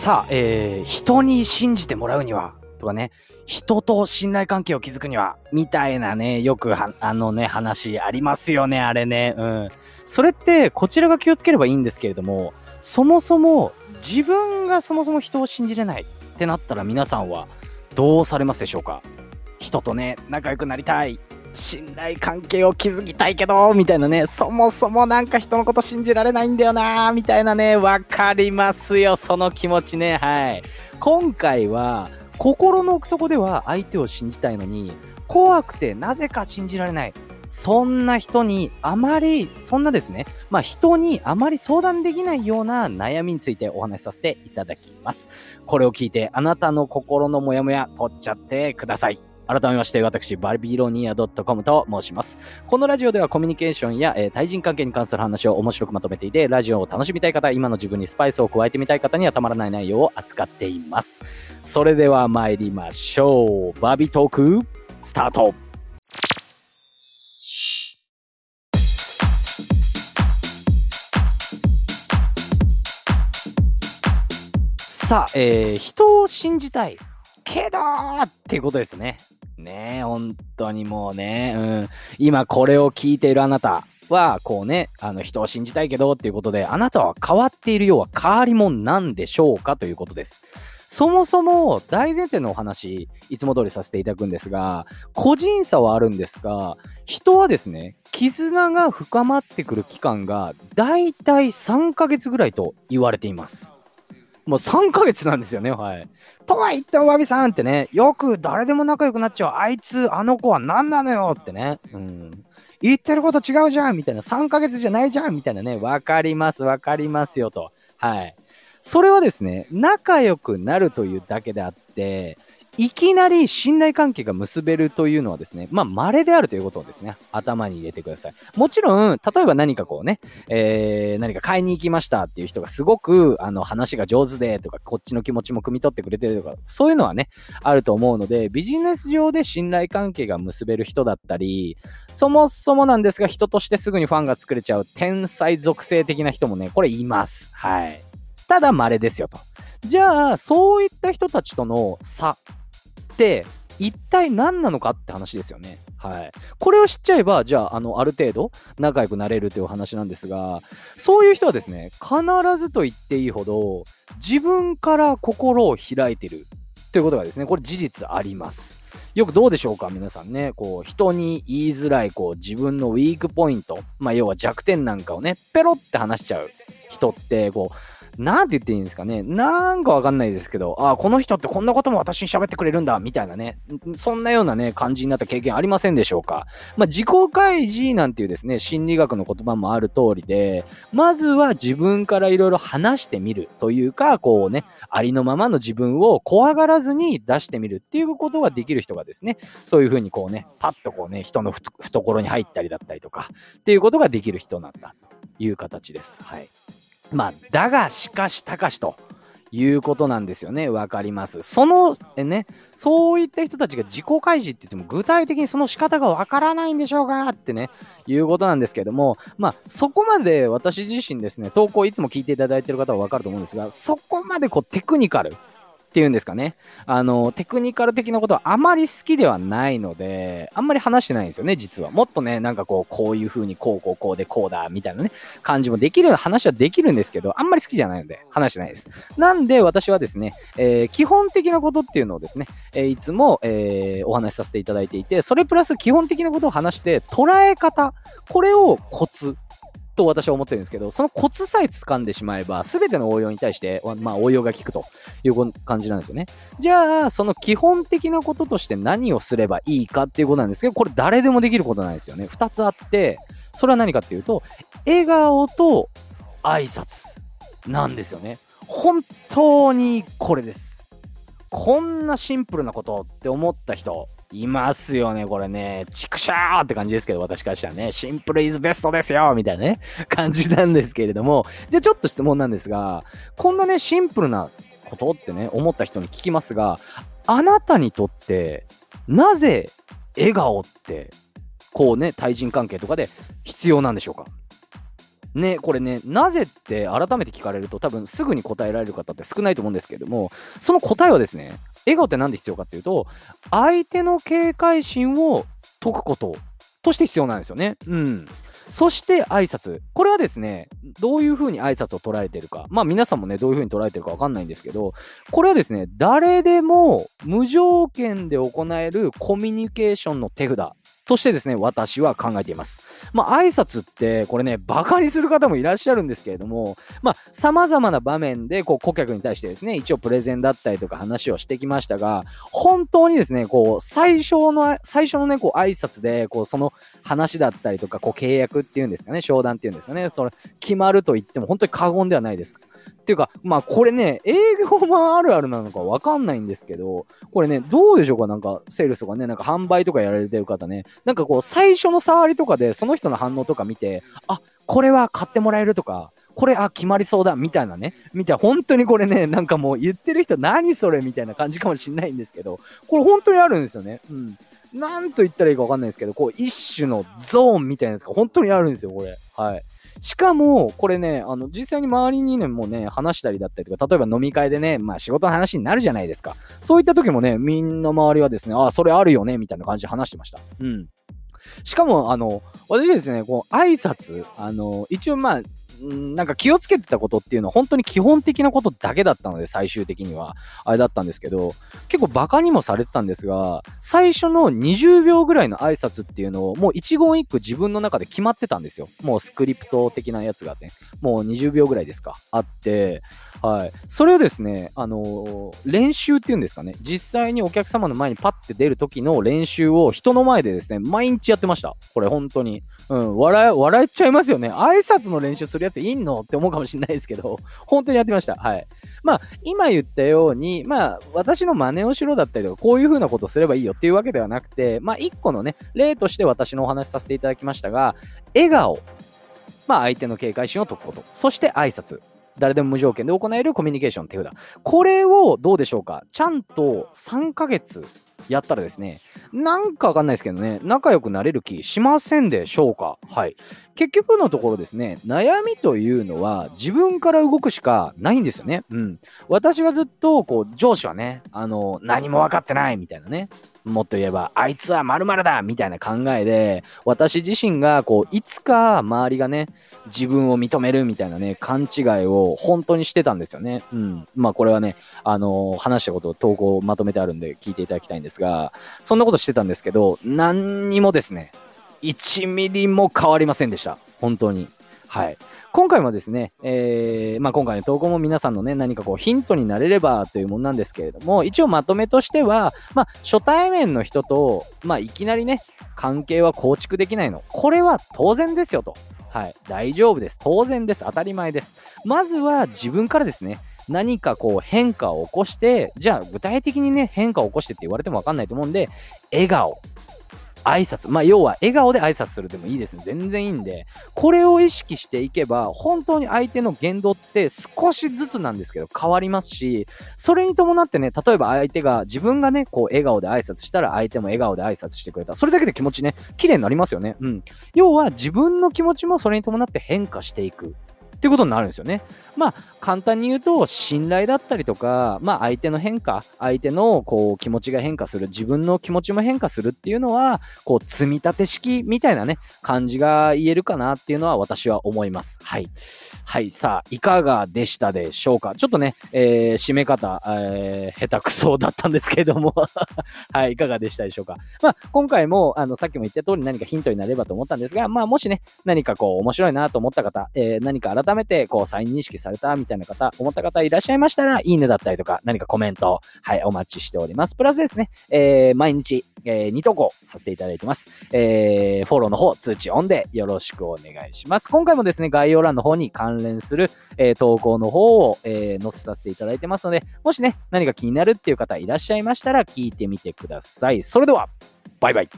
さあ、えー、人に信じてもらうには、とかね、人と信頼関係を築くには、みたいなね、よくは、あのね、話ありますよね、あれね。うん。それって、こちらが気をつければいいんですけれども、そもそも、自分がそもそも人を信じれないってなったら皆さんはどうされますでしょうか？人とね、仲良くなりたい。信頼関係を築きたいけど、みたいなね、そもそもなんか人のこと信じられないんだよな、みたいなね、わかりますよ、その気持ちね、はい。今回は、心の奥底では相手を信じたいのに、怖くてなぜか信じられない。そんな人にあまり、そんなですね、まあ人にあまり相談できないような悩みについてお話しさせていただきます。これを聞いてあなたの心のモヤモヤ取っちゃってください。改めまして、私、バビロニア .com と申します。このラジオではコミュニケーションや、えー、対人関係に関する話を面白くまとめていて、ラジオを楽しみたい方、今の自分にスパイスを加えてみたい方にはたまらない内容を扱っています。それでは参りましょう。バビトーク、スタートさあ、えー、人を信じたい。けどっていうことですね。ねえ、本当にもうね、うん。今これを聞いているあなたは、こうね、あの人を信じたいけどっていうことで、あなたは変わっているようは変わり者なんでしょうかということです。そもそも大前提のお話、いつも通りさせていただくんですが、個人差はあるんですが、人はですね、絆が深まってくる期間が、だいたい3ヶ月ぐらいと言われています。もう3ヶ月なんですよね、はい。とは言っても、わびさんってね、よく誰でも仲良くなっちゃう、あいつ、あの子は何なのよってね、うん。言ってること違うじゃんみたいな、3ヶ月じゃないじゃんみたいなね、わかります、わかりますよと。はい。それはですね、仲良くなるというだけであって、いきなり信頼関係が結べるというのはですね、まあ、稀であるということをですね、頭に入れてください。もちろん、例えば何かこうね、えー、何か買いに行きましたっていう人がすごく、あの、話が上手でとか、こっちの気持ちも汲み取ってくれてるとか、そういうのはね、あると思うので、ビジネス上で信頼関係が結べる人だったり、そもそもなんですが、人としてすぐにファンが作れちゃう天才属性的な人もね、これいます。はい。ただ稀ですよと。じゃあ、そういった人たちとの差って一体何なのかって話ですよね。はい。これを知っちゃえば、じゃあ、あの、ある程度仲良くなれるという話なんですが、そういう人はですね、必ずと言っていいほど、自分から心を開いてるということがですね、これ事実あります。よくどうでしょうか皆さんね、こう、人に言いづらい、こう、自分のウィークポイント、まあ、要は弱点なんかをね、ペロって話しちゃう人って、こう、なんて言っていいんですかね。なんかわかんないですけど、ああ、この人ってこんなことも私に喋ってくれるんだ、みたいなね。そんなようなね、感じになった経験ありませんでしょうか。まあ、自己開示なんていうですね、心理学の言葉もある通りで、まずは自分からいろいろ話してみるというか、こうね、ありのままの自分を怖がらずに出してみるっていうことができる人がですね、そういうふうにこうね、パッとこうね、人の懐に入ったりだったりとか、っていうことができる人なんだという形です。はい。まあ、だが、しかし、たかしということなんですよね。わかります。その、えね、そういった人たちが自己開示って言っても、具体的にその仕方がわからないんでしょうかってね、いうことなんですけども、まあ、そこまで私自身ですね、投稿いつも聞いていただいている方はわかると思うんですが、そこまでこうテクニカル、っていうんですかね。あの、テクニカル的なことはあまり好きではないので、あんまり話してないんですよね、実は。もっとね、なんかこう、こういう風にこうこうこうでこうだ、みたいなね、感じもできる話はできるんですけど、あんまり好きじゃないので、話してないです。なんで、私はですね、えー、基本的なことっていうのをですね、えー、いつも、えー、お話しさせていただいていて、それプラス基本的なことを話して、捉え方、これをコツと私は思ってるんですけど、そのコツさえ掴んでしまえば、すべての応用に対して、まあ、応用が効くという感じなんですよね。じゃあ、その基本的なこととして何をすればいいかっていうことなんですけど、これ誰でもできることなんですよね。二つあって、それは何かっていうと、笑顔と挨拶なんですよね。本当にこれです。こんなシンプルなことって思った人、いますよね、これね。チクシャーって感じですけど、私からしたらね、シンプルイズベストですよみたいなね、感じなんですけれども、じゃあちょっと質問なんですが、こんなね、シンプルなことってね、思った人に聞きますが、あなたにとって、なぜ笑顔って、こうね、対人関係とかで必要なんでしょうか？ね、これね、なぜって改めて聞かれると多分すぐに答えられる方って少ないと思うんですけれども、その答えはですね、笑顔って何で必要かっていうと、相手の警戒心を解くこととして必要なんですよね。うん。そして挨拶。これはですね、どういうふうに挨拶を捉えてるか。まあ皆さんもね、どういうふうに捉えてるかわかんないんですけど、これはですね、誰でも無条件で行えるコミュニケーションの手札としてですね、私は考えています。まあ、挨拶って、これね、バカにする方もいらっしゃるんですけれども、まあ、様々な場面で、こう、顧客に対してですね、一応プレゼンだったりとか話をしてきましたが、本当にですね、こう、最初の、最初のね、こう、挨拶で、こう、その話だったりとか、こう、契約っていうんですかね、商談っていうんですかね、それ、決まると言っても本当に過言ではないです。っていうか、まあこれね、営業マンあるあるなのかわかんないんですけど、これね、どうでしょうか？なんか、セールスとかね、なんか販売とかやられてる方ね、なんかこう、最初の触りとかで、その人の反応とか見て、あ、これは買ってもらえるとか、これ、あ、決まりそうだ、みたいなね。みたいな、本当にこれね、なんかもう言ってる人何それみたいな感じかもしんないんですけど、これ本当にあるんですよね。うん。なんと言ったらいいかわかんないですけど、こう、一種のゾーンみたいなやつが本当にあるんですよ、これ。はい。しかも、これね、あの、実際に周りにね、もうね、話したりだったりとか、例えば飲み会でね、まあ仕事の話になるじゃないですか。そういった時もね、みんな周りはですね、ああ、それあるよね、みたいな感じで話してました。うん。しかも、あの、私ですね、こう、挨拶、あの、一応まあ、なんか気をつけてたことっていうのは本当に基本的なことだけだったので、最終的には。あれだったんですけど、結構バカにもされてたんですが、最初の20秒ぐらいの挨拶っていうのをもう一言一句自分の中で決まってたんですよ。もうスクリプト的なやつがね、もう20秒ぐらいですか、あって、はい。それをですね、あの、練習っていうんですかね、実際にお客様の前にパッて出る時の練習を人の前でですね、毎日やってました。これ本当に。うん、笑、笑っちゃいますよね。挨拶の練習するやついんのって思うかもしれないですけど、本当にやってました。はい。まあ、今言ったように、まあ、私の真似をしろだったりとか、こういう風なことすればいいよっていうわけではなくて、まあ、一個のね、例として私のお話しさせていただきましたが、笑顔。まあ、相手の警戒心を解くこと。そして挨拶。誰でも無条件で行えるコミュニケーション手札。これをどうでしょうかちゃんと3ヶ月やったらですね、なんかわかんないですけどね、仲良くなれる気しませんでしょうか？はい。結局のところですね、悩みというのは自分から動くしかないんですよね。うん。私はずっと、こう、上司はね、あの、何も分かってないみたいなね。もっと言えば、あいつは〇〇だみたいな考えで、私自身が、こう、いつか周りがね、自分を認めるみたいなね、勘違いを本当にしてたんですよね。うん。まあ、これはね、あのー、話したことを投稿まとめてあるんで聞いていただきたいんですが、そんなことしてたんですけど、何にもですね、1ミリも変わりませんでした。本当に。はい。今回もですね、えー、まあ、今回の投稿も皆さんのね、何かこうヒントになれればというものなんですけれども、一応まとめとしては、まあ、初対面の人と、まあ、いきなりね、関係は構築できないの。これは当然ですよと。はい。大丈夫です。当然です。当たり前です。まずは自分からですね、何かこう変化を起こして、じゃあ具体的にね、変化を起こしてって言われてもわかんないと思うんで、笑顔。挨拶。まあ、要は笑顔で挨拶するでもいいですね。全然いいんで、これを意識していけば、本当に相手の言動って少しずつなんですけど変わりますし、それに伴ってね、例えば相手が、自分がね、こう笑顔で挨拶したら相手も笑顔で挨拶してくれた。それだけで気持ちね、綺麗になりますよね。うん。要は自分の気持ちもそれに伴って変化していく。っていうことになるんですよね。まあ、簡単に言うと、信頼だったりとか、まあ、相手の変化、相手のこう気持ちが変化する、自分の気持ちも変化するっていうのは、こう、積み立て式みたいなね、感じが言えるかなっていうのは私は思います。はい。はい。さあ、いかがでしたでしょうか？ちょっとね、えー、締め方、えー、下手くそだったんですけれども はい、いかがでしたでしょうか？まあ、今回も、あの、さっきも言った通り何かヒントになればと思ったんですが、まあ、もしね、何かこう、面白いなと思った方、えー、何か改めて、こう、再認識されたみたいな方、思った方いらっしゃいましたら、いいねだったりとか、何かコメント、はい、お待ちしております。プラスですね、えー、毎日、えー、2投稿させていただいてます。えー、フォローの方、通知オンでよろしくお願いします。今回もですね、概要欄の方に関連する、えー、投稿の方を、えー、載せさせていただいてますので、もしね、何か気になるっていう方いらっしゃいましたら、聞いてみてください。それでは、バイバイ。